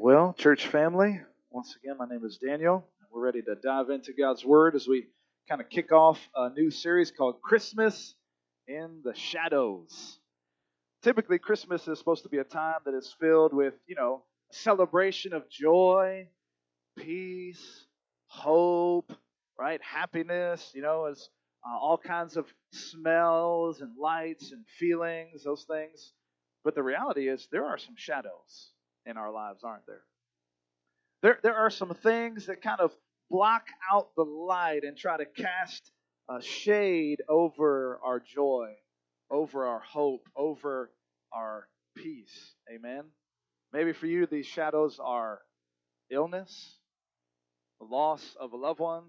Well, church family, once again, my name is Daniel. We're ready to dive into God's Word as we kind of kick off a new series called Christmas in the Shadows. Typically, Christmas is supposed to be a time that is filled with, you know, celebration of joy, peace, hope, right? Happiness, you know, as uh, all kinds of smells and lights and feelings, those things. But the reality is, there are some shadows in our lives, aren't there? There, there are some things that kind of block out the light and try to cast a shade over our joy, over our hope, over our peace. Amen. Maybe for you, these shadows are illness, the loss of a loved one,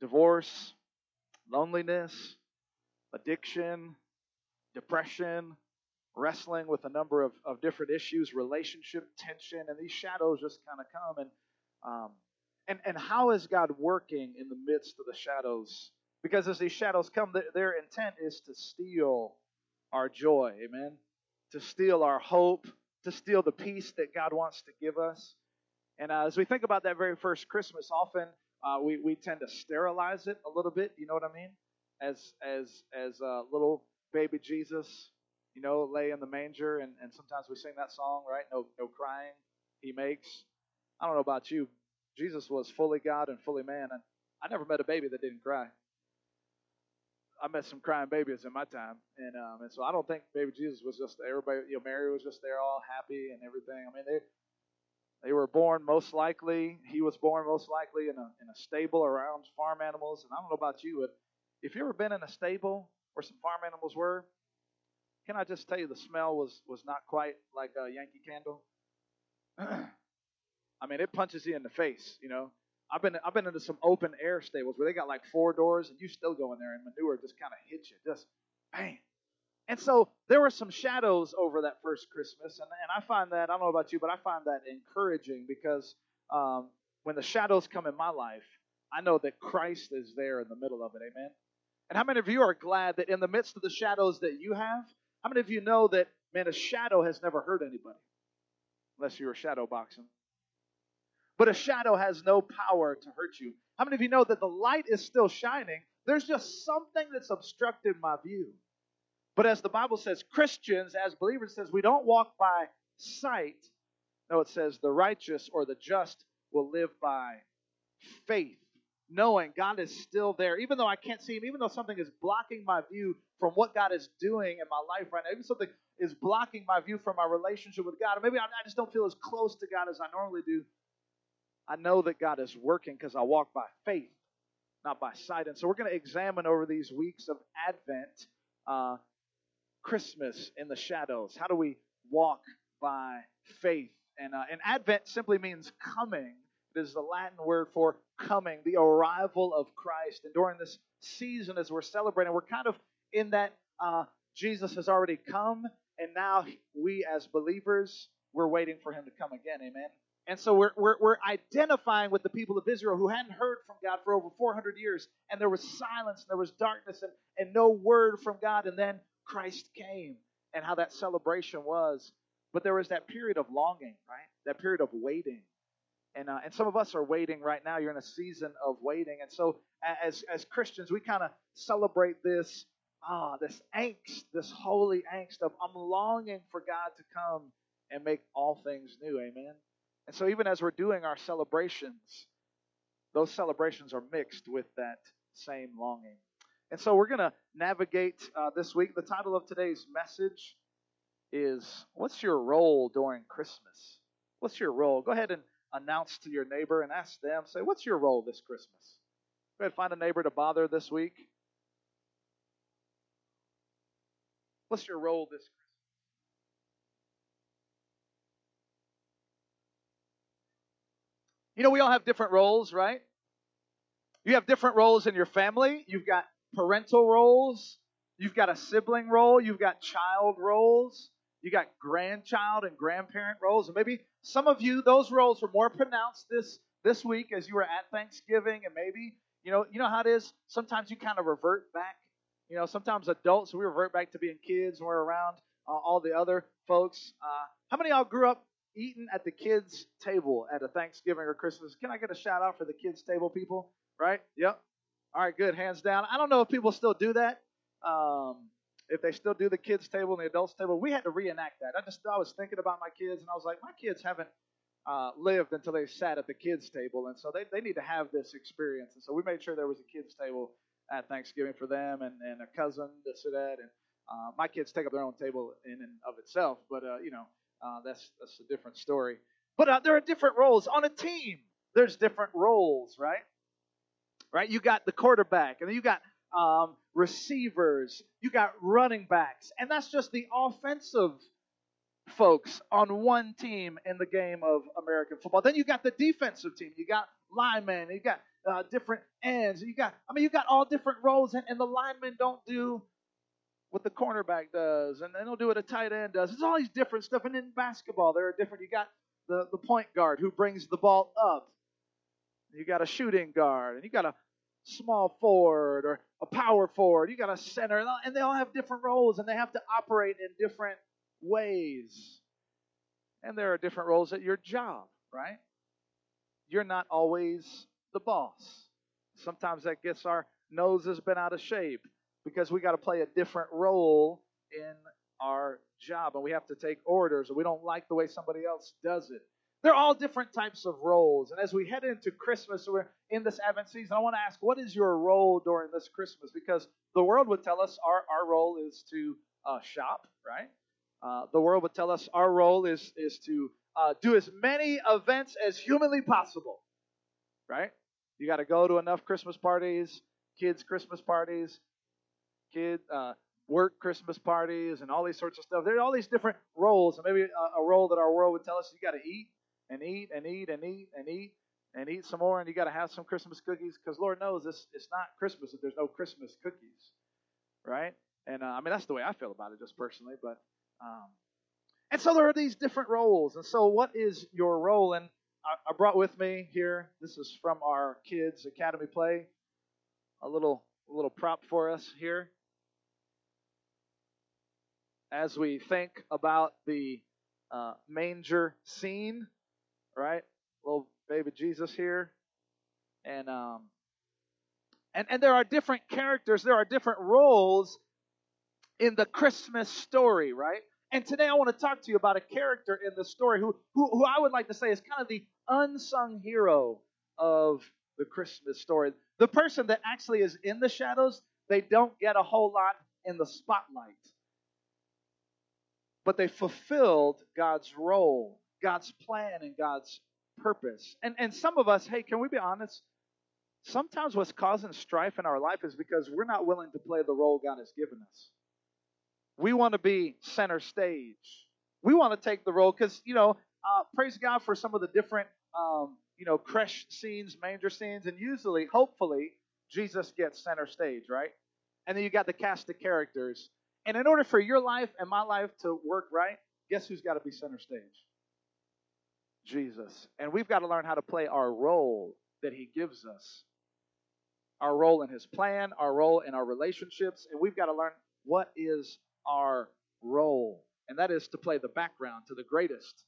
divorce, loneliness, addiction, depression, wrestling with a number of, of different issues, relationship tension, and these shadows just kind of come. And, um, and, and how is God working in the midst of the shadows? Because as these shadows come, their intent is to steal our joy, amen? To steal our hope, to steal the peace that God wants to give us. And uh, as we think about that very first Christmas, often uh, we, we tend to sterilize it a little bit. You know what I mean? As as as uh, little baby Jesus you know, lay in the manger, and, and sometimes we sing that song, right? No, no crying he makes. I don't know about you. Jesus was fully God and fully man, and I never met a baby that didn't cry. I met some crying babies in my time, and um, and so I don't think baby Jesus was just everybody. You know, Mary was just there, all happy and everything. I mean, they they were born most likely. He was born most likely in a in a stable around farm animals. And I don't know about you, but if you ever been in a stable where some farm animals were, can I just tell you the smell was was not quite like a Yankee Candle? I mean, it punches you in the face. You know, I've been I've been into some open air stables where they got like four doors, and you still go in there, and manure just kind of hits you, just bang. And so there were some shadows over that first Christmas, and, and I find that I don't know about you, but I find that encouraging because um, when the shadows come in my life, I know that Christ is there in the middle of it. Amen. And how many of you are glad that in the midst of the shadows that you have, how many of you know that, man, a shadow has never hurt anybody? Unless you were shadow boxing. But a shadow has no power to hurt you. How many of you know that the light is still shining? There's just something that's obstructed my view. But as the Bible says, Christians, as believers, says we don't walk by sight. No, it says the righteous or the just will live by faith knowing God is still there, even though I can't see Him, even though something is blocking my view from what God is doing in my life right now, even something is blocking my view from my relationship with God, or maybe I just don't feel as close to God as I normally do. I know that God is working because I walk by faith, not by sight. And so we're going to examine over these weeks of Advent, uh, Christmas in the shadows. How do we walk by faith? And, uh, and Advent simply means coming. It is the Latin word for coming, the arrival of Christ. And during this season, as we're celebrating, we're kind of in that uh, Jesus has already come, and now we as believers, we're waiting for him to come again. Amen. And so we're, we're, we're identifying with the people of Israel who hadn't heard from God for over 400 years, and there was silence, and there was darkness, and, and no word from God. And then Christ came, and how that celebration was. But there was that period of longing, right? That period of waiting and, uh, and some of us are waiting right now. You're in a season of waiting. And so, as, as Christians, we kind of celebrate this, ah, this angst, this holy angst of I'm longing for God to come and make all things new. Amen. And so, even as we're doing our celebrations, those celebrations are mixed with that same longing. And so, we're going to navigate uh, this week. The title of today's message is What's Your Role During Christmas? What's your role? Go ahead and announce to your neighbor and ask them, say, what's your role this Christmas? Go ahead, find a neighbor to bother this week. What's your role this Christmas? You know, we all have different roles, right? You have different roles in your family. You've got parental roles, you've got a sibling role, you've got child roles, you got grandchild and grandparent roles, and maybe some of you those roles were more pronounced this this week as you were at Thanksgiving, and maybe you know you know how it is. Sometimes you kind of revert back. You know, sometimes adults we revert back to being kids and we're around uh, all the other folks. Uh, how many of y'all grew up eating at the kids' table at a Thanksgiving or Christmas? Can I get a shout out for the kids' table people? Right? Yep. All right, good. Hands down. I don't know if people still do that. Um, if they still do the kids' table and the adults' table, we had to reenact that. I just I was thinking about my kids, and I was like, my kids haven't uh, lived until they sat at the kids' table, and so they, they need to have this experience. And so we made sure there was a kids' table at Thanksgiving for them and, and a cousin to sit at. And uh, my kids take up their own table in and of itself, but uh, you know uh, that's that's a different story. But uh, there are different roles on a team. There's different roles, right? Right. You got the quarterback, and then you got um, receivers, you got running backs, and that's just the offensive folks on one team in the game of American football. Then you got the defensive team. You got linemen. You got uh, different ends. You got, I mean, you got all different roles, and, and the linemen don't do what the cornerback does, and they don't do what a tight end does. It's all these different stuff. And in basketball, there are different. You got the, the point guard who brings the ball up. You got a shooting guard, and you got a small forward or a power forward. You got a center, and they all have different roles, and they have to operate in different ways. And there are different roles at your job, right? You're not always the boss. Sometimes that gets our nose has been out of shape because we got to play a different role in our job and we have to take orders and we don't like the way somebody else does it. They're all different types of roles. And as we head into Christmas, we're in this Advent season, I want to ask, what is your role during this Christmas? Because the world would tell us our, our role is to uh, shop, right? Uh, the world would tell us our role is, is to uh, do as many events as humanly possible, right? You got to go to enough Christmas parties, kids' Christmas parties, kid uh, work Christmas parties, and all these sorts of stuff. There are all these different roles, and maybe a, a role that our world would tell us you got to eat and eat and eat and eat and eat and eat some more, and you got to have some Christmas cookies because Lord knows this it's not Christmas if there's no Christmas cookies, right? And uh, I mean that's the way I feel about it, just personally, but um, and so there are these different roles. And so, what is your role? And I, I brought with me here. This is from our kids' academy play. A little a little prop for us here as we think about the uh, manger scene, right? Little baby Jesus here, and um, and and there are different characters. There are different roles in the Christmas story, right? And today I want to talk to you about a character in the story who, who, who I would like to say is kind of the unsung hero of the Christmas story. The person that actually is in the shadows, they don't get a whole lot in the spotlight. But they fulfilled God's role, God's plan, and God's purpose. And, and some of us, hey, can we be honest? Sometimes what's causing strife in our life is because we're not willing to play the role God has given us. We want to be center stage. We want to take the role because, you know, uh, praise God for some of the different, um, you know, creche scenes, manger scenes, and usually, hopefully, Jesus gets center stage, right? And then you got the cast of characters. And in order for your life and my life to work right, guess who's got to be center stage? Jesus. And we've got to learn how to play our role that He gives us our role in His plan, our role in our relationships, and we've got to learn what is our role, and that is to play the background to the greatest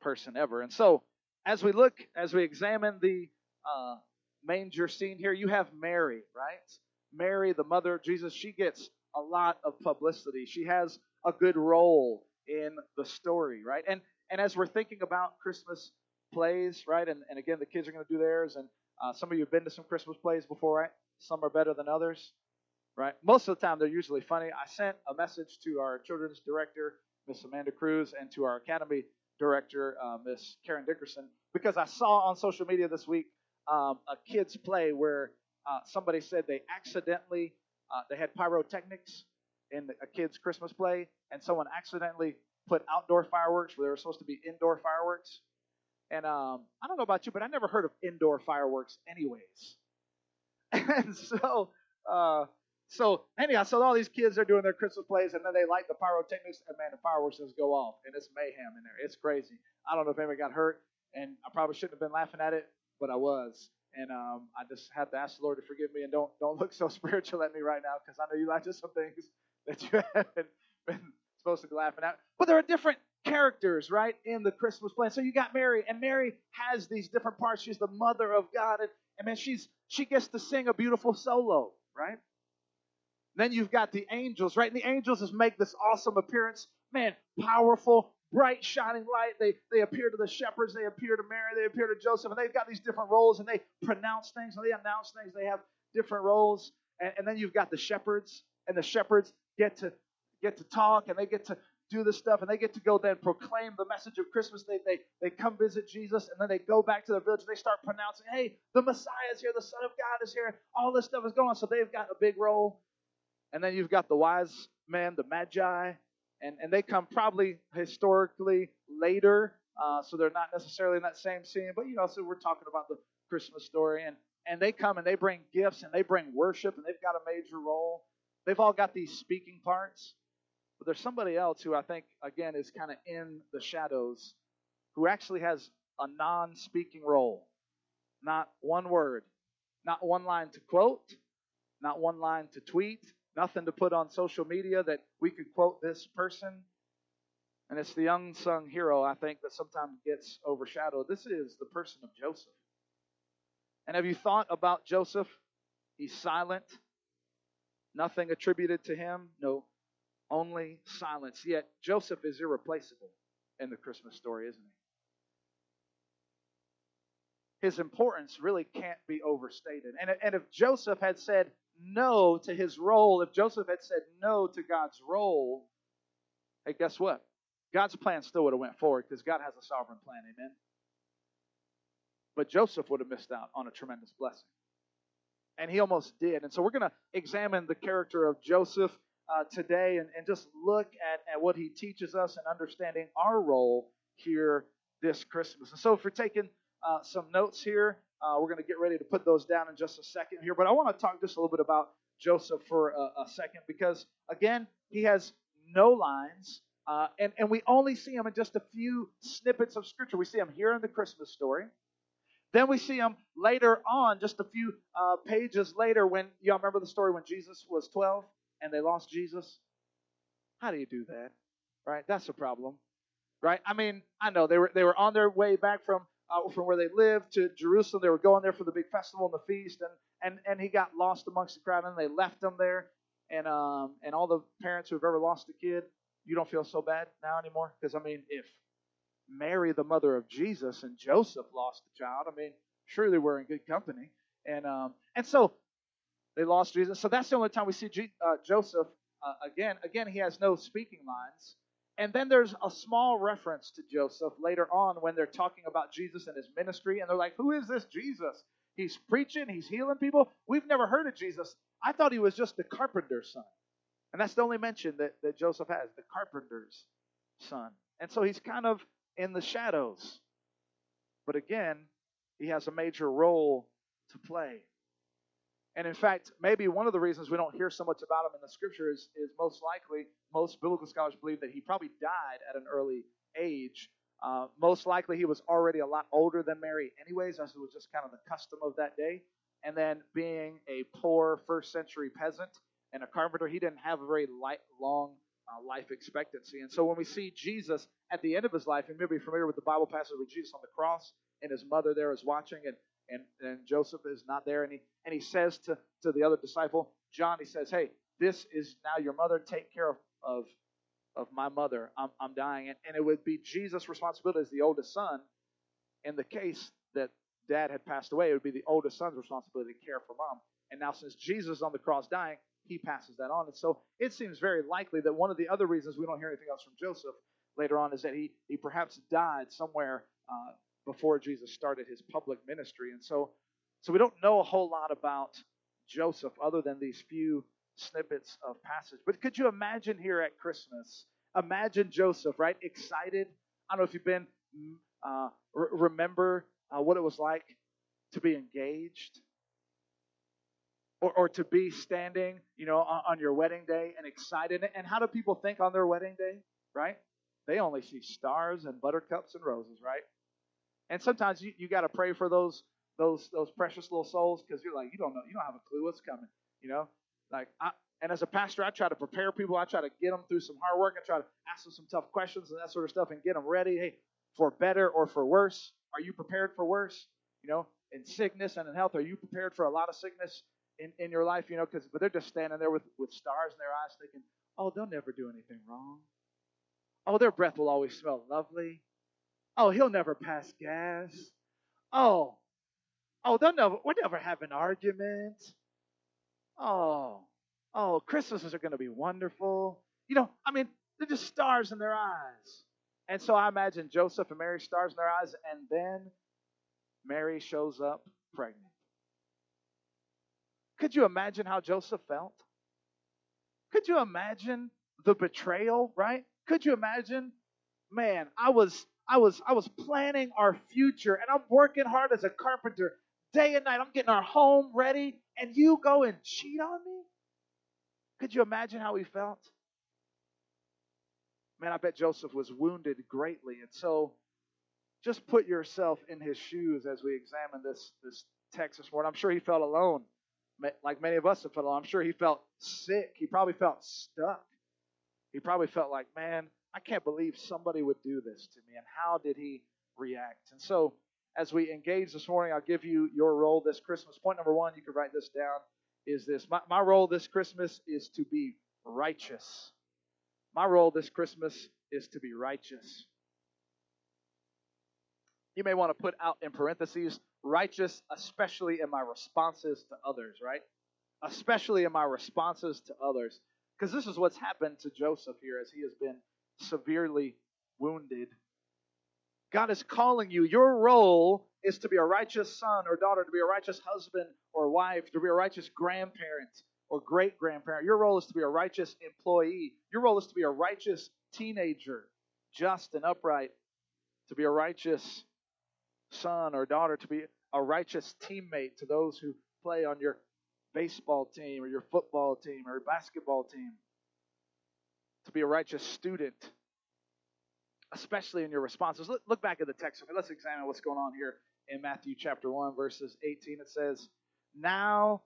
person ever. And so, as we look, as we examine the uh, manger scene here, you have Mary, right? Mary, the mother of Jesus, she gets a lot of publicity. She has a good role in the story, right? And and as we're thinking about Christmas plays, right? And, and again, the kids are going to do theirs, and uh, some of you have been to some Christmas plays before, right? Some are better than others right? Most of the time, they're usually funny. I sent a message to our children's director, Miss Amanda Cruz, and to our academy director, uh, Miss Karen Dickerson, because I saw on social media this week um, a kids' play where uh, somebody said they accidentally uh, they had pyrotechnics in a kid's Christmas play, and someone accidentally put outdoor fireworks where they were supposed to be indoor fireworks. And um, I don't know about you, but I never heard of indoor fireworks, anyways. And so uh, so anyhow, so all these kids are doing their Christmas plays, and then they light the pyrotechnics, and man, the fireworks just go off, and it's mayhem in there. It's crazy. I don't know if anybody got hurt, and I probably shouldn't have been laughing at it, but I was. And um, I just have to ask the Lord to forgive me, and don't don't look so spiritual at me right now, because I know you laughed at some things that you haven't been supposed to be laughing at. But there are different characters, right, in the Christmas plan. So you got Mary, and Mary has these different parts. She's the mother of God, and, and man, she's she gets to sing a beautiful solo, right? Then you've got the angels, right? And the angels just make this awesome appearance. Man, powerful, bright, shining light. They they appear to the shepherds, they appear to Mary, they appear to Joseph, and they've got these different roles, and they pronounce things and they announce things. They have different roles. And, and then you've got the shepherds, and the shepherds get to get to talk and they get to do this stuff and they get to go then proclaim the message of Christmas. They, they, they come visit Jesus and then they go back to their village and they start pronouncing, hey, the Messiah is here, the Son of God is here, all this stuff is going on. So they've got a big role. And then you've got the wise men, the magi, and, and they come probably historically later. Uh, so they're not necessarily in that same scene, but you know, so we're talking about the Christmas story. And, and they come and they bring gifts and they bring worship and they've got a major role. They've all got these speaking parts. But there's somebody else who I think, again, is kind of in the shadows who actually has a non speaking role. Not one word, not one line to quote, not one line to tweet, nothing to put on social media that we could quote this person. And it's the unsung hero, I think, that sometimes gets overshadowed. This is the person of Joseph. And have you thought about Joseph? He's silent, nothing attributed to him, no only silence. Yet Joseph is irreplaceable in the Christmas story, isn't he? His importance really can't be overstated. And, and if Joseph had said no to his role, if Joseph had said no to God's role, hey, guess what? God's plan still would have went forward because God has a sovereign plan. Amen. But Joseph would have missed out on a tremendous blessing. And he almost did. And so we're going to examine the character of Joseph uh, today and, and just look at, at what he teaches us and understanding our role here this Christmas. And so, if you're taking uh, some notes here, uh, we're going to get ready to put those down in just a second here. But I want to talk just a little bit about Joseph for a, a second because, again, he has no lines. Uh, and, and we only see him in just a few snippets of Scripture. We see him here in the Christmas story. Then we see him later on, just a few uh, pages later, when y'all remember the story when Jesus was 12? And they lost Jesus? How do you do that? Right? That's a problem. Right? I mean, I know they were they were on their way back from uh, from where they lived to Jerusalem. They were going there for the big festival and the feast, and and and he got lost amongst the crowd, and they left him there. And um and all the parents who've ever lost a kid, you don't feel so bad now anymore because I mean, if Mary, the mother of Jesus, and Joseph lost a child, I mean, surely we're in good company. And um and so they lost Jesus. So that's the only time we see G, uh, Joseph uh, again. Again, he has no speaking lines. And then there's a small reference to Joseph later on when they're talking about Jesus and his ministry. And they're like, Who is this Jesus? He's preaching, he's healing people. We've never heard of Jesus. I thought he was just the carpenter's son. And that's the only mention that, that Joseph has the carpenter's son. And so he's kind of in the shadows. But again, he has a major role to play. And in fact, maybe one of the reasons we don't hear so much about him in the scripture is, is most likely, most biblical scholars believe that he probably died at an early age. Uh, most likely, he was already a lot older than Mary, anyways, as it was just kind of the custom of that day. And then, being a poor first century peasant and a carpenter, he didn't have a very light, long uh, life expectancy. And so, when we see Jesus at the end of his life, and maybe familiar with the Bible passage with Jesus on the cross and his mother there is watching, and and, and Joseph is not there. And he, and he says to, to the other disciple, John, he says, Hey, this is now your mother. Take care of, of, of my mother. I'm, I'm dying. And, and it would be Jesus' responsibility as the oldest son. In the case that dad had passed away, it would be the oldest son's responsibility to care for mom. And now, since Jesus is on the cross dying, he passes that on. And so it seems very likely that one of the other reasons we don't hear anything else from Joseph later on is that he, he perhaps died somewhere uh, before Jesus started his public ministry. And so, so we don't know a whole lot about Joseph other than these few snippets of passage. But could you imagine here at Christmas? Imagine Joseph, right? Excited. I don't know if you've been, uh, r- remember uh, what it was like to be engaged or, or to be standing, you know, on, on your wedding day and excited. And how do people think on their wedding day, right? They only see stars and buttercups and roses, right? And sometimes you, you got to pray for those those those precious little souls because you're like you don't know you don't have a clue what's coming. You know, like I And as a pastor, I try to prepare people. I try to get them through some hard work. I try to ask them some tough questions and that sort of stuff and get them ready. Hey, for better or for worse? Are you prepared for worse? You know, in sickness and in health, are you prepared for a lot of sickness in, in your life? You know, because but they're just standing there with, with stars in their eyes thinking, oh, they'll never do anything wrong. Oh, their breath will always smell lovely. Oh, he'll never pass gas. Oh, oh, they'll never, we'll never have an argument. Oh, oh, Christmases are going to be wonderful. You know, I mean, they're just stars in their eyes. And so I imagine Joseph and Mary stars in their eyes, and then Mary shows up pregnant. Could you imagine how Joseph felt? Could you imagine the betrayal, right? Could you imagine? Man, I was I was I was planning our future and I'm working hard as a carpenter day and night. I'm getting our home ready and you go and cheat on me? Could you imagine how he felt? Man, I bet Joseph was wounded greatly. And so just put yourself in his shoes as we examine this, this text this morning. I'm sure he felt alone, like many of us have felt alone. I'm sure he felt sick. He probably felt stuck. He probably felt like, man, I can't believe somebody would do this to me. And how did he react? And so, as we engage this morning, I'll give you your role this Christmas. Point number one, you can write this down, is this. My, my role this Christmas is to be righteous. My role this Christmas is to be righteous. You may want to put out in parentheses, righteous, especially in my responses to others, right? Especially in my responses to others. Because this is what's happened to Joseph here as he has been severely wounded. God is calling you. Your role is to be a righteous son or daughter, to be a righteous husband or wife, to be a righteous grandparent or great grandparent. Your role is to be a righteous employee. Your role is to be a righteous teenager, just and upright, to be a righteous son or daughter, to be a righteous teammate to those who play on your baseball team or your football team or basketball team, to be a righteous student, especially in your responses. Look, back at the text. Let's examine what's going on here in Matthew chapter 1, verses 18. It says, Now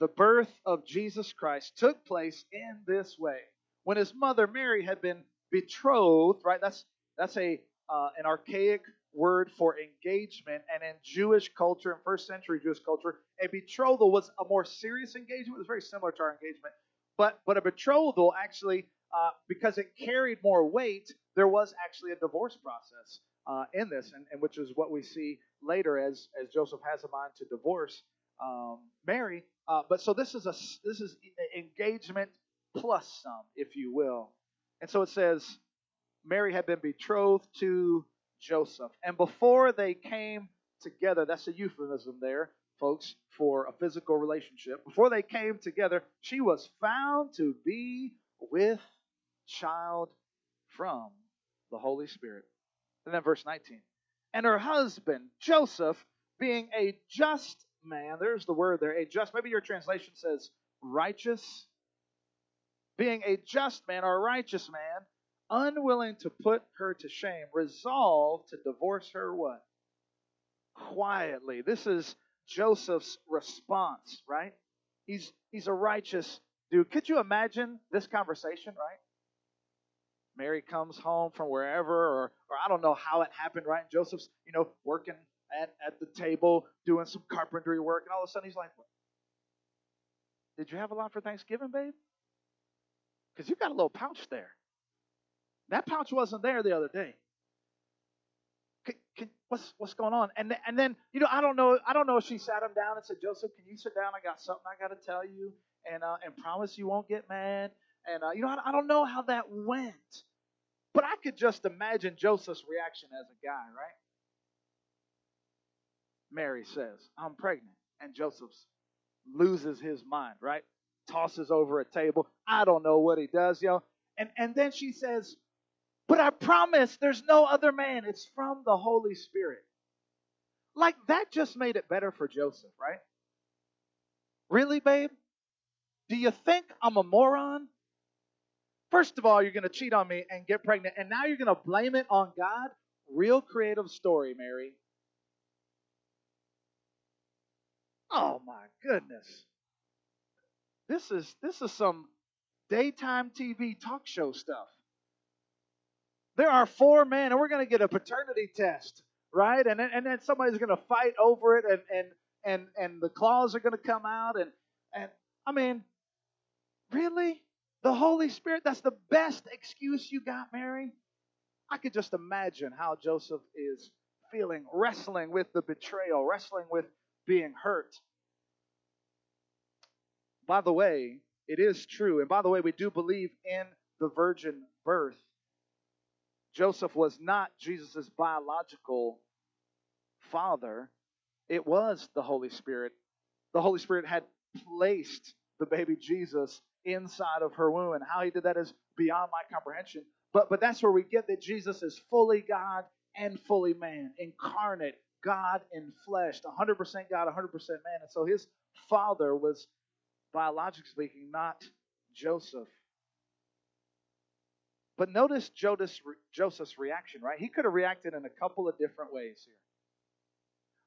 the birth of Jesus Christ took place in this way. When his mother Mary had been betrothed, right? That's that's a uh, an archaic word for engagement, and in Jewish culture, in first century Jewish culture, a betrothal was a more serious engagement. It was very similar to our engagement, but but a betrothal actually, uh, because it carried more weight, there was actually a divorce process uh, in this, and, and which is what we see later as as Joseph has a mind to divorce um, Mary. Uh, but so this is a this is engagement plus some, if you will. And so it says Mary had been betrothed to Joseph, and before they came together, that's a euphemism there, folks, for a physical relationship. Before they came together, she was found to be with child from the Holy Spirit. And then verse 19. And her husband, Joseph, being a just man, there's the word there, a just, maybe your translation says righteous, being a just man or a righteous man, unwilling to put her to shame, resolved to divorce her what? Quietly. This is Joseph's response, right? He's he's a righteous dude. Could you imagine this conversation, right? Mary comes home from wherever, or or I don't know how it happened, right? Joseph's, you know, working at, at the table doing some carpentry work, and all of a sudden he's like, Did you have a lot for Thanksgiving, babe? Because you got a little pouch there. That pouch wasn't there the other day. Can, can, what's what's going on? And and then you know I don't know I don't know if she sat him down and said Joseph, can you sit down? I got something I got to tell you, and uh, and promise you won't get mad. And uh, you know I, I don't know how that went, but I could just imagine Joseph's reaction as a guy, right? Mary says, I'm pregnant. And Joseph loses his mind, right? Tosses over a table. I don't know what he does, yo. And, and then she says, But I promise there's no other man. It's from the Holy Spirit. Like that just made it better for Joseph, right? Really, babe? Do you think I'm a moron? First of all, you're going to cheat on me and get pregnant, and now you're going to blame it on God? Real creative story, Mary. Oh my goodness. This is this is some daytime TV talk show stuff. There are four men, and we're going to get a paternity test, right? And then, and then somebody's going to fight over it, and and and and the claws are going to come out, and and I mean, really, the Holy Spirit? That's the best excuse you got, Mary. I could just imagine how Joseph is feeling, wrestling with the betrayal, wrestling with being hurt. By the way, it is true. And by the way, we do believe in the virgin birth. Joseph was not Jesus' biological father, it was the Holy Spirit. The Holy Spirit had placed the baby Jesus inside of her womb, and how he did that is beyond my comprehension. But, but that's where we get that Jesus is fully God and fully man, incarnate, God in flesh, 100% God, 100% man. And so his father was biologically speaking, not Joseph. But notice Joseph's reaction, right? He could have reacted in a couple of different ways here.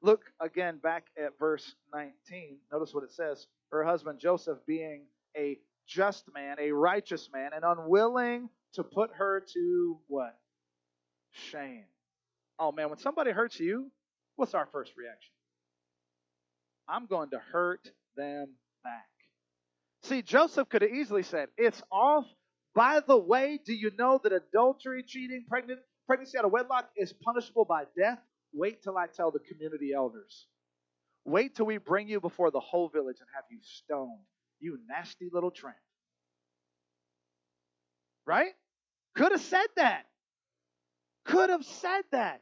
Look again back at verse 19. Notice what it says. Her husband Joseph, being a just man, a righteous man, and unwilling to put her to what? Shame. Oh man, when somebody hurts you, what's our first reaction? I'm going to hurt them back. See, Joseph could have easily said, It's off. By the way, do you know that adultery, cheating, pregnant, pregnancy out of wedlock is punishable by death? Wait till I tell the community elders. Wait till we bring you before the whole village and have you stoned, you nasty little tramp. Right? Could have said that. Could have said that.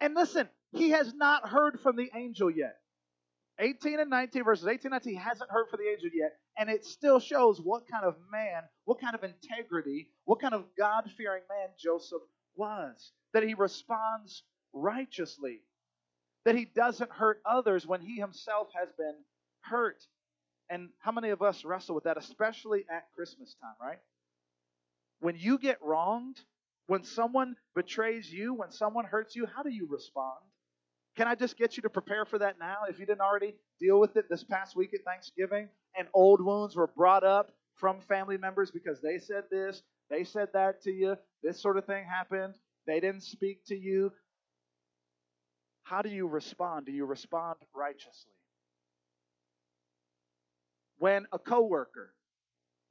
And listen, he has not heard from the angel yet. 18 and 19, verses 18 and 19, he hasn't heard from the angel yet. And it still shows what kind of man, what kind of integrity, what kind of God fearing man Joseph was. That he responds righteously, that he doesn't hurt others when he himself has been hurt. And how many of us wrestle with that, especially at Christmas time, right? When you get wronged, when someone betrays you, when someone hurts you, how do you respond? Can I just get you to prepare for that now if you didn't already deal with it this past week at Thanksgiving and old wounds were brought up from family members because they said this, they said that to you, this sort of thing happened, they didn't speak to you. How do you respond? Do you respond righteously? When a coworker,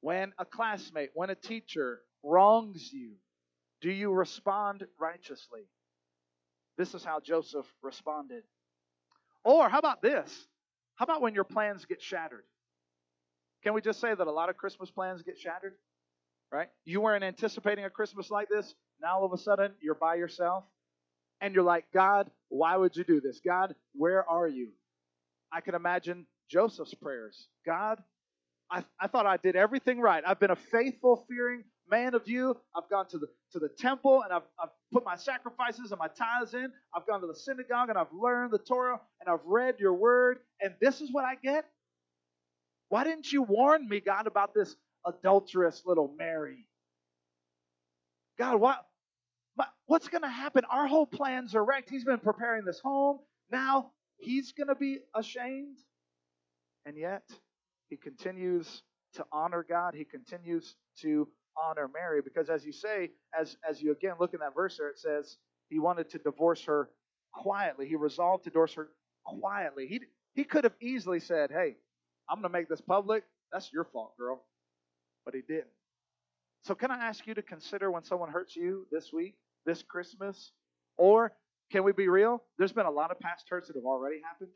when a classmate, when a teacher wrongs you, do you respond righteously? This is how Joseph responded. Or how about this? How about when your plans get shattered? Can we just say that a lot of Christmas plans get shattered? Right? You weren't anticipating a Christmas like this. Now all of a sudden you're by yourself and you're like, God, why would you do this? God, where are you? I can imagine Joseph's prayers. God, I, I thought I did everything right. I've been a faithful, fearing man of you. I've gone to the to the temple and I've, I've put my sacrifices and my tithes in. I've gone to the synagogue and I've learned the Torah and I've read your word. And this is what I get? Why didn't you warn me, God, about this adulterous little Mary? God, what, what's going to happen? Our whole plans are wrecked. He's been preparing this home. Now he's going to be ashamed. And yet, he continues to honor God. He continues to honor Mary because, as you say, as, as you again look in that verse there, it says he wanted to divorce her quietly. He resolved to divorce her quietly. He, he could have easily said, Hey, I'm going to make this public. That's your fault, girl. But he didn't. So, can I ask you to consider when someone hurts you this week, this Christmas? Or can we be real? There's been a lot of past hurts that have already happened.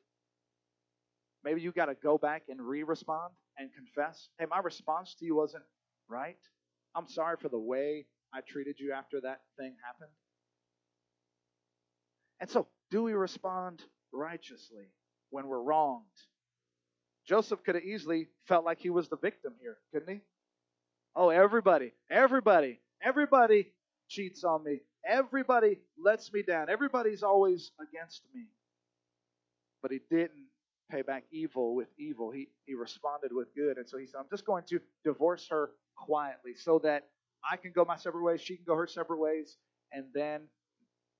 Maybe you got to go back and re respond and confess. Hey, my response to you wasn't right. I'm sorry for the way I treated you after that thing happened. And so, do we respond righteously when we're wronged? Joseph could have easily felt like he was the victim here, couldn't he? Oh, everybody, everybody, everybody cheats on me. Everybody lets me down. Everybody's always against me. But he didn't pay back evil with evil. He, he responded with good. And so he said, I'm just going to divorce her quietly so that I can go my separate ways, she can go her separate ways, and then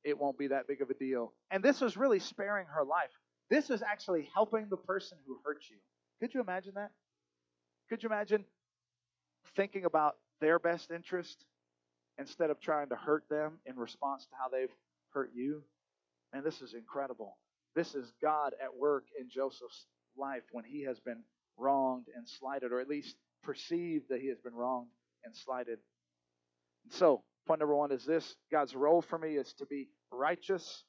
it won't be that big of a deal. And this was really sparing her life. This is actually helping the person who hurt you. Could you imagine that? Could you imagine thinking about their best interest instead of trying to hurt them in response to how they've hurt you? And this is incredible. This is God at work in Joseph's life when he has been wronged and slighted, or at least perceived that he has been wronged and slighted. So, point number one is this God's role for me is to be righteous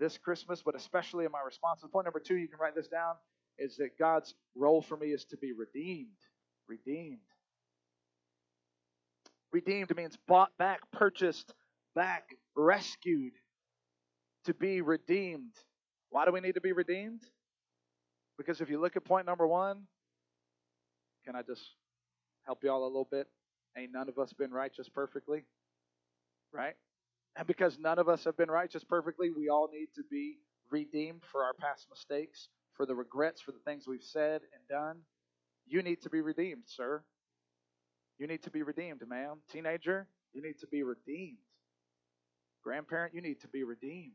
this Christmas, but especially in my responses. Point number two, you can write this down, is that God's role for me is to be redeemed. Redeemed. Redeemed means bought back, purchased back, rescued. To be redeemed. Why do we need to be redeemed? Because if you look at point number one, can I just help you all a little bit? Ain't none of us been righteous perfectly, right? And because none of us have been righteous perfectly, we all need to be redeemed for our past mistakes, for the regrets, for the things we've said and done. You need to be redeemed, sir. You need to be redeemed, ma'am. Teenager, you need to be redeemed. Grandparent, you need to be redeemed.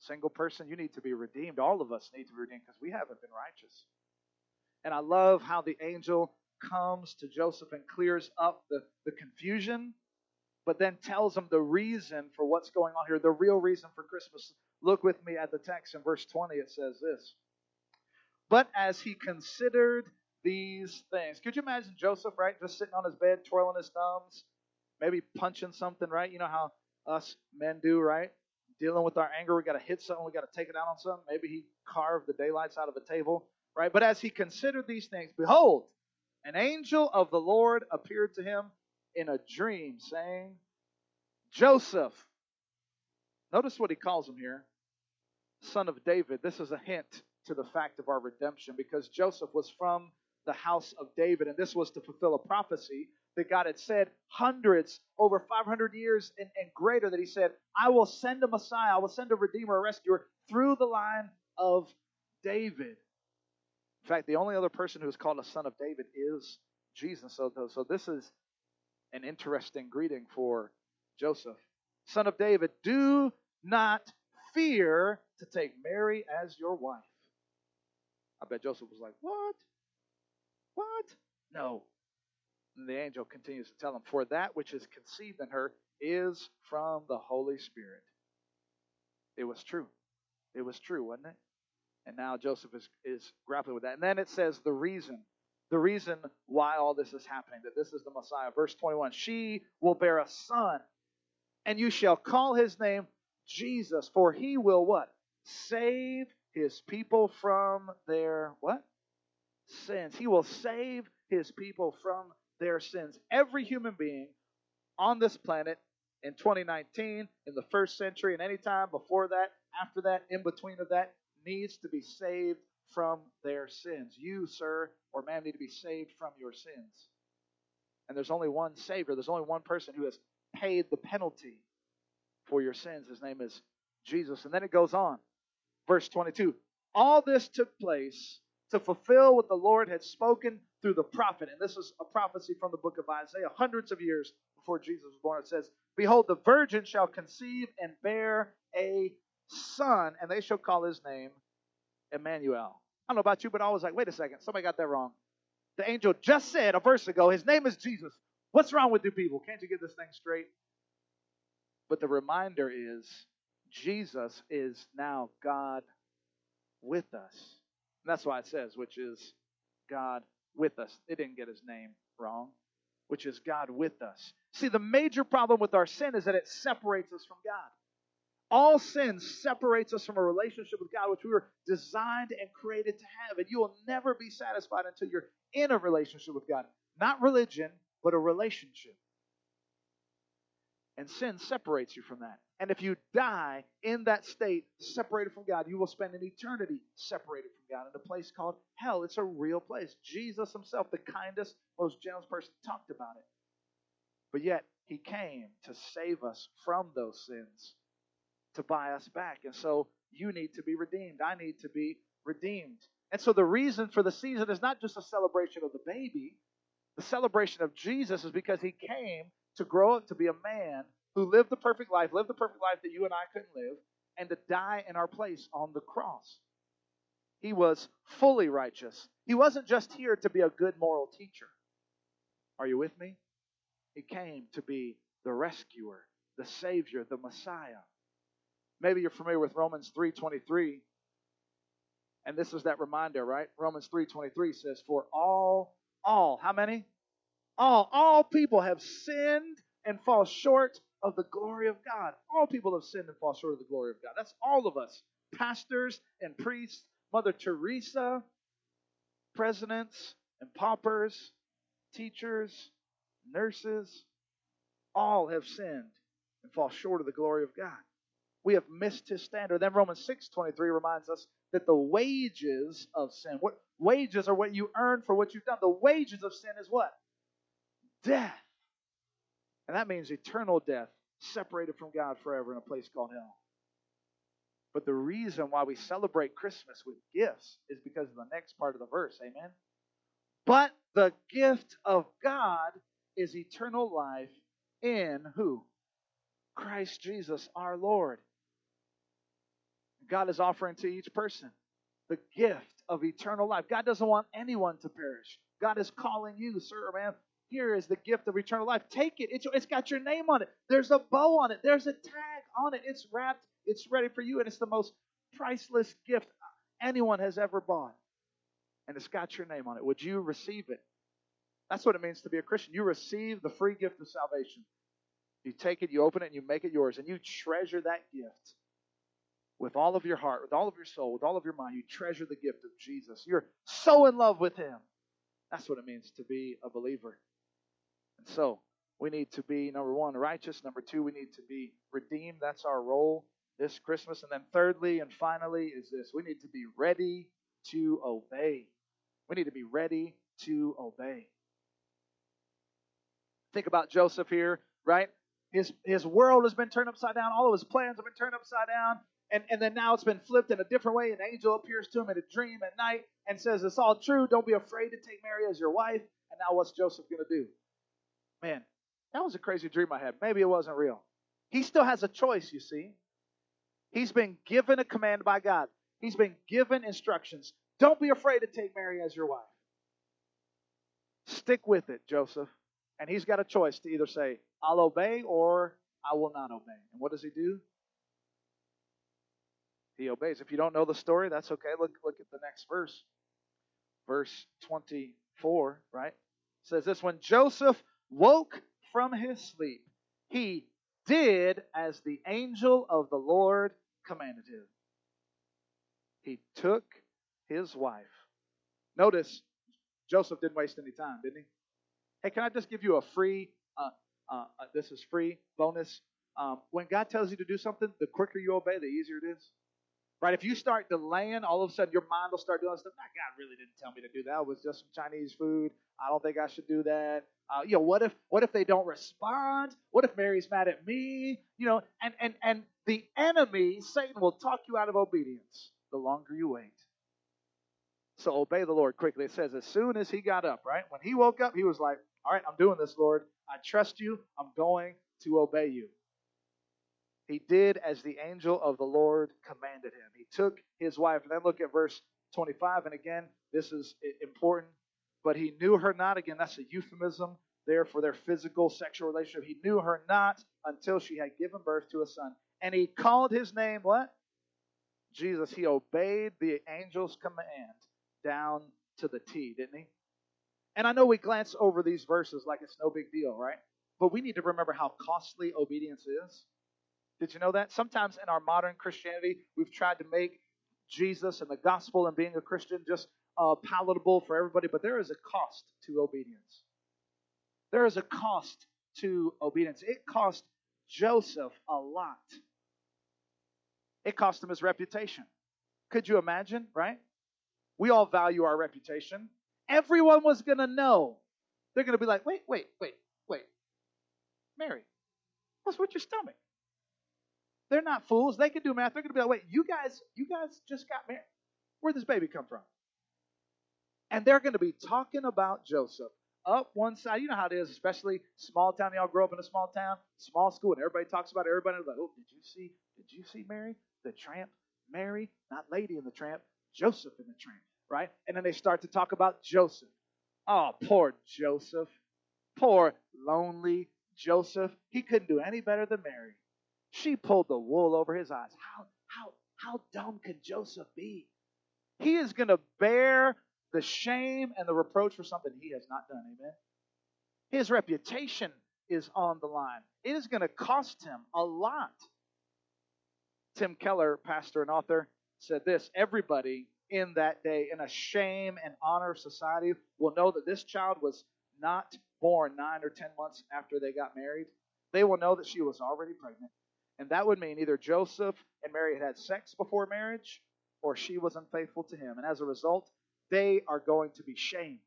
Single person, you need to be redeemed. All of us need to be redeemed because we haven't been righteous. And I love how the angel comes to Joseph and clears up the, the confusion, but then tells him the reason for what's going on here, the real reason for Christmas. Look with me at the text in verse 20. It says this But as he considered these things, could you imagine Joseph, right, just sitting on his bed, twirling his thumbs, maybe punching something, right? You know how us men do, right? Dealing with our anger, we got to hit something, we got to take it out on something. Maybe he carved the daylights out of a table, right? But as he considered these things, behold, an angel of the Lord appeared to him in a dream, saying, Joseph, notice what he calls him here, son of David. This is a hint to the fact of our redemption because Joseph was from the house of David, and this was to fulfill a prophecy that God had said hundreds, over 500 years and, and greater, that He said, I will send a Messiah, I will send a Redeemer, a rescuer through the line of David. In fact, the only other person who is called a son of David is Jesus. So, so this is an interesting greeting for Joseph. Son of David, do not fear to take Mary as your wife. I bet Joseph was like, What? What? No. And the angel continues to tell him, For that which is conceived in her is from the Holy Spirit. It was true. It was true, wasn't it? And now Joseph is, is grappling with that. And then it says the reason, the reason why all this is happening, that this is the Messiah. Verse 21 She will bear a son, and you shall call his name Jesus, for he will what? Save his people from their what? Sins. He will save his people from their sins. Every human being on this planet in 2019, in the first century, and any time before that, after that, in between of that, needs to be saved from their sins. You, sir, or ma'am, need to be saved from your sins. And there's only one Savior. There's only one person who has paid the penalty for your sins. His name is Jesus. And then it goes on. Verse 22 All this took place to fulfill what the Lord had spoken through the prophet. And this is a prophecy from the book of Isaiah, hundreds of years before Jesus was born. It says, Behold, the virgin shall conceive and bear a son, and they shall call his name Emmanuel. I don't know about you, but I was like, wait a second, somebody got that wrong. The angel just said a verse ago, his name is Jesus. What's wrong with you people? Can't you get this thing straight? But the reminder is Jesus is now God with us. And that's why it says, which is God with us. They didn't get his name wrong, which is God with us. See, the major problem with our sin is that it separates us from God. All sin separates us from a relationship with God, which we were designed and created to have. And you will never be satisfied until you're in a relationship with God. Not religion, but a relationship. And sin separates you from that. And if you die in that state, separated from God, you will spend an eternity separated from God in a place called hell. It's a real place. Jesus himself, the kindest, most generous person, talked about it. But yet, he came to save us from those sins to buy us back. And so you need to be redeemed. I need to be redeemed. And so the reason for the season is not just a celebration of the baby. The celebration of Jesus is because he came to grow up to be a man who lived the perfect life, lived the perfect life that you and I couldn't live, and to die in our place on the cross. He was fully righteous. He wasn't just here to be a good moral teacher. Are you with me? He came to be the rescuer, the savior, the Messiah. Maybe you're familiar with Romans 3:23. And this is that reminder, right? Romans 3:23 says, "For all all, how many? All all people have sinned and fall short of the glory of God. All people have sinned and fall short of the glory of God. That's all of us. Pastors and priests, Mother Teresa, presidents and paupers, teachers, nurses, all have sinned and fall short of the glory of God. We have missed his standard. Then Romans 6:23 reminds us that the wages of sin, what wages are what you earn for what you've done. The wages of sin is what? Death. And that means eternal death, separated from God forever in a place called hell. But the reason why we celebrate Christmas with gifts is because of the next part of the verse. Amen. But the gift of God is eternal life in who? Christ Jesus our Lord. God is offering to each person the gift of eternal life. God doesn't want anyone to perish. God is calling you, sir, man. Here is the gift of eternal life. Take it. It's, it's got your name on it. There's a bow on it. There's a tag on it. It's wrapped. It's ready for you. And it's the most priceless gift anyone has ever bought. And it's got your name on it. Would you receive it? That's what it means to be a Christian. You receive the free gift of salvation. You take it, you open it, and you make it yours. And you treasure that gift with all of your heart, with all of your soul, with all of your mind. You treasure the gift of Jesus. You're so in love with Him. That's what it means to be a believer. And so, we need to be, number one, righteous. Number two, we need to be redeemed. That's our role this Christmas. And then, thirdly and finally, is this we need to be ready to obey. We need to be ready to obey. Think about Joseph here, right? His, his world has been turned upside down. All of his plans have been turned upside down. And, and then now it's been flipped in a different way. An angel appears to him in a dream at night and says, It's all true. Don't be afraid to take Mary as your wife. And now what's Joseph going to do? Man, that was a crazy dream I had. Maybe it wasn't real. He still has a choice, you see. He's been given a command by God, he's been given instructions. Don't be afraid to take Mary as your wife. Stick with it, Joseph. And he's got a choice to either say, I'll obey or I will not obey. And what does he do? He obeys. If you don't know the story, that's okay. Look, look at the next verse. Verse 24, right? It says this when Joseph woke from his sleep, he did as the angel of the Lord commanded him. He took his wife. Notice, Joseph didn't waste any time, didn't he? Hey, can I just give you a free, uh, uh, uh, this is free bonus. Um, when God tells you to do something, the quicker you obey, the easier it is. Right? If you start delaying, all of a sudden your mind will start doing stuff. God really didn't tell me to do that. It was just some Chinese food. I don't think I should do that. Uh, you know, what if what if they don't respond? What if Mary's mad at me? You know, and and and the enemy, Satan, will talk you out of obedience the longer you wait. So obey the Lord quickly. It says as soon as he got up, right? When he woke up, he was like, "All right, I'm doing this, Lord. I trust you. I'm going to obey you." He did as the angel of the Lord commanded him. He took his wife. And then look at verse 25. And again, this is important. But he knew her not. Again, that's a euphemism there for their physical sexual relationship. He knew her not until she had given birth to a son. And he called his name what? Jesus. He obeyed the angel's command down to the T, didn't he? And I know we glance over these verses like it's no big deal, right? But we need to remember how costly obedience is. Did you know that? Sometimes in our modern Christianity, we've tried to make Jesus and the gospel and being a Christian just uh, palatable for everybody, but there is a cost to obedience. There is a cost to obedience. It cost Joseph a lot. It cost him his reputation. Could you imagine, right? We all value our reputation. Everyone was going to know. They're going to be like, wait, wait, wait, wait. Mary, what's with your stomach? They're not fools. They can do math. They're going to be like, wait, you guys, you guys just got married. Where'd this baby come from? And they're going to be talking about Joseph up one side. You know how it is, especially small town. Y'all grow up in a small town, small school, and everybody talks about it. Like, oh, did you see? Did you see Mary, the tramp? Mary, not Lady in the Tramp, Joseph in the Tramp, right? And then they start to talk about Joseph. Oh, poor Joseph. Poor, lonely Joseph. He couldn't do any better than Mary. She pulled the wool over his eyes. How, how, how dumb can Joseph be? He is going to bear the shame and the reproach for something he has not done. Amen. His reputation is on the line. It is going to cost him a lot. Tim Keller, pastor and author, said this Everybody in that day, in a shame and honor society, will know that this child was not born nine or ten months after they got married. They will know that she was already pregnant. And that would mean either Joseph and Mary had had sex before marriage or she was unfaithful to him. And as a result, they are going to be shamed,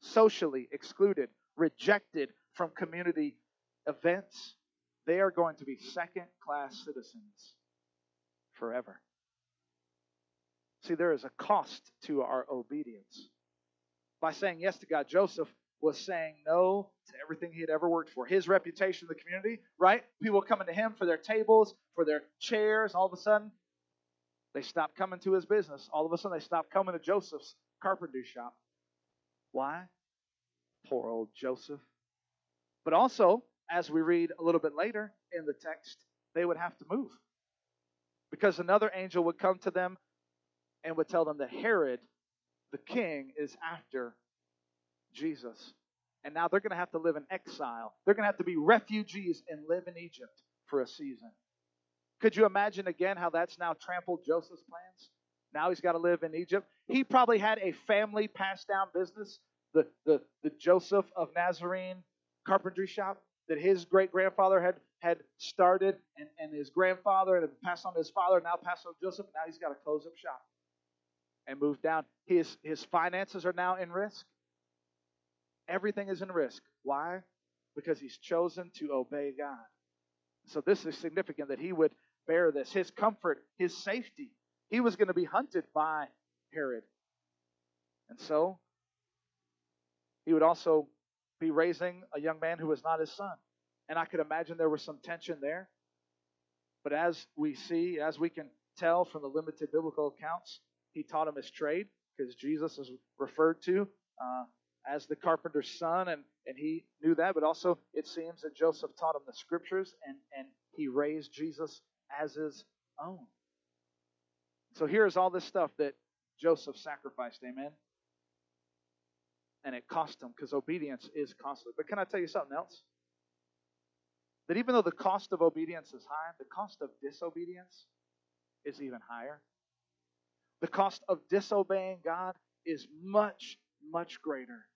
socially excluded, rejected from community events. They are going to be second class citizens forever. See, there is a cost to our obedience. By saying yes to God, Joseph was saying no to everything he had ever worked for. His reputation in the community, right? People coming to him for their tables, for their chairs. All of a sudden, they stopped coming to his business. All of a sudden, they stopped coming to Joseph's carpentry shop. Why? Poor old Joseph. But also, as we read a little bit later in the text, they would have to move. Because another angel would come to them and would tell them that Herod, the king, is after Jesus. And now they're going to have to live in exile. They're going to have to be refugees and live in Egypt for a season. Could you imagine again how that's now trampled Joseph's plans? Now he's got to live in Egypt. He probably had a family passed down business, the, the, the Joseph of Nazarene carpentry shop that his great grandfather had, had started, and, and his grandfather had passed on to his father, now passed on to Joseph. Now he's got to close up shop and move down. His, his finances are now in risk. Everything is in risk. Why? Because he's chosen to obey God. So this is significant that he would bear this. His comfort, his safety. He was going to be hunted by Herod. And so he would also be raising a young man who was not his son. And I could imagine there was some tension there. But as we see, as we can tell from the limited biblical accounts, he taught him his trade because Jesus is referred to uh, as the carpenter's son, and, and he knew that. But also, it seems that Joseph taught him the scriptures, and, and he raised Jesus as his own. So here's all this stuff that Joseph sacrificed. Amen. And it cost him because obedience is costly. But can I tell you something else? That even though the cost of obedience is high, the cost of disobedience is even higher. The cost of disobeying God is much, much greater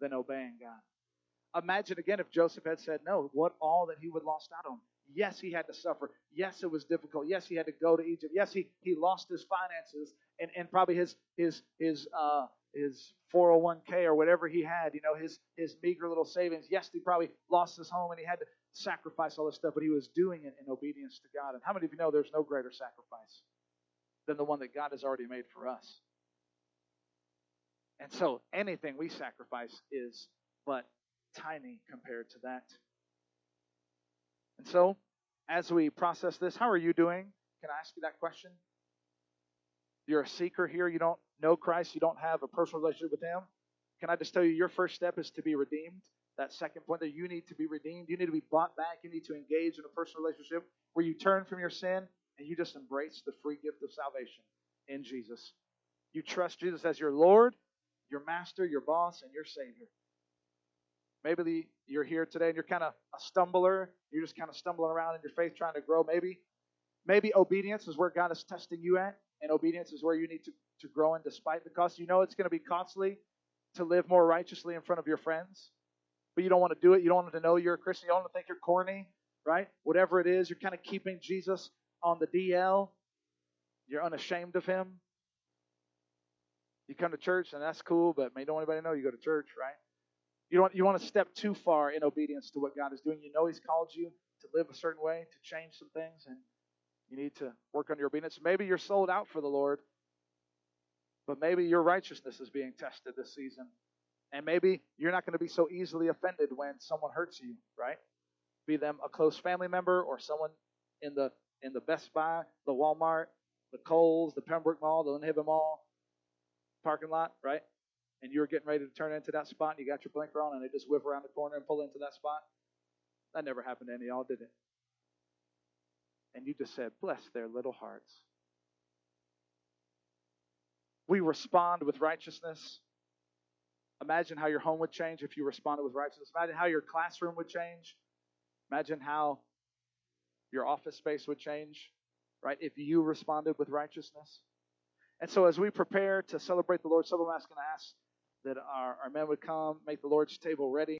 than obeying God. Imagine again if Joseph had said no, what all that he would lost out on. Yes, he had to suffer. Yes, it was difficult. Yes, he had to go to Egypt. Yes, he, he lost his finances and, and probably his his his uh his 401k or whatever he had, you know, his his meager little savings. Yes, he probably lost his home and he had to sacrifice all this stuff, but he was doing it in obedience to God. And how many of you know there's no greater sacrifice than the one that God has already made for us? And so anything we sacrifice is but tiny compared to that. And so, as we process this, how are you doing? Can I ask you that question? You're a seeker here. You don't know Christ. You don't have a personal relationship with Him. Can I just tell you, your first step is to be redeemed? That second point that you need to be redeemed. You need to be bought back. You need to engage in a personal relationship where you turn from your sin and you just embrace the free gift of salvation in Jesus. You trust Jesus as your Lord, your master, your boss, and your Savior. Maybe the, you're here today and you're kind of a stumbler. You're just kind of stumbling around in your faith trying to grow. Maybe, maybe obedience is where God is testing you at, and obedience is where you need to, to grow in despite the cost. You know it's going to be costly to live more righteously in front of your friends, but you don't want to do it. You don't want them to know you're a Christian. You don't want to think you're corny, right? Whatever it is, you're kind of keeping Jesus on the DL. You're unashamed of him. You come to church and that's cool, but you don't anybody know you go to church, right? You don't you want to step too far in obedience to what God is doing. You know He's called you to live a certain way, to change some things, and you need to work on your obedience. Maybe you're sold out for the Lord, but maybe your righteousness is being tested this season. And maybe you're not going to be so easily offended when someone hurts you, right? Be them a close family member or someone in the in the Best Buy, the Walmart, the Kohl's, the Pembroke Mall, the Lynn Mall parking lot, right? and you were getting ready to turn into that spot, and you got your blinker on, and they just whip around the corner and pull into that spot? That never happened to any of y'all, did it? And you just said, Bless their little hearts. We respond with righteousness. Imagine how your home would change if you responded with righteousness. Imagine how your classroom would change. Imagine how your office space would change, right, if you responded with righteousness. And so, as we prepare to celebrate the Lord's Supper, I'm asking to ask that our, our men would come, make the Lord's table ready.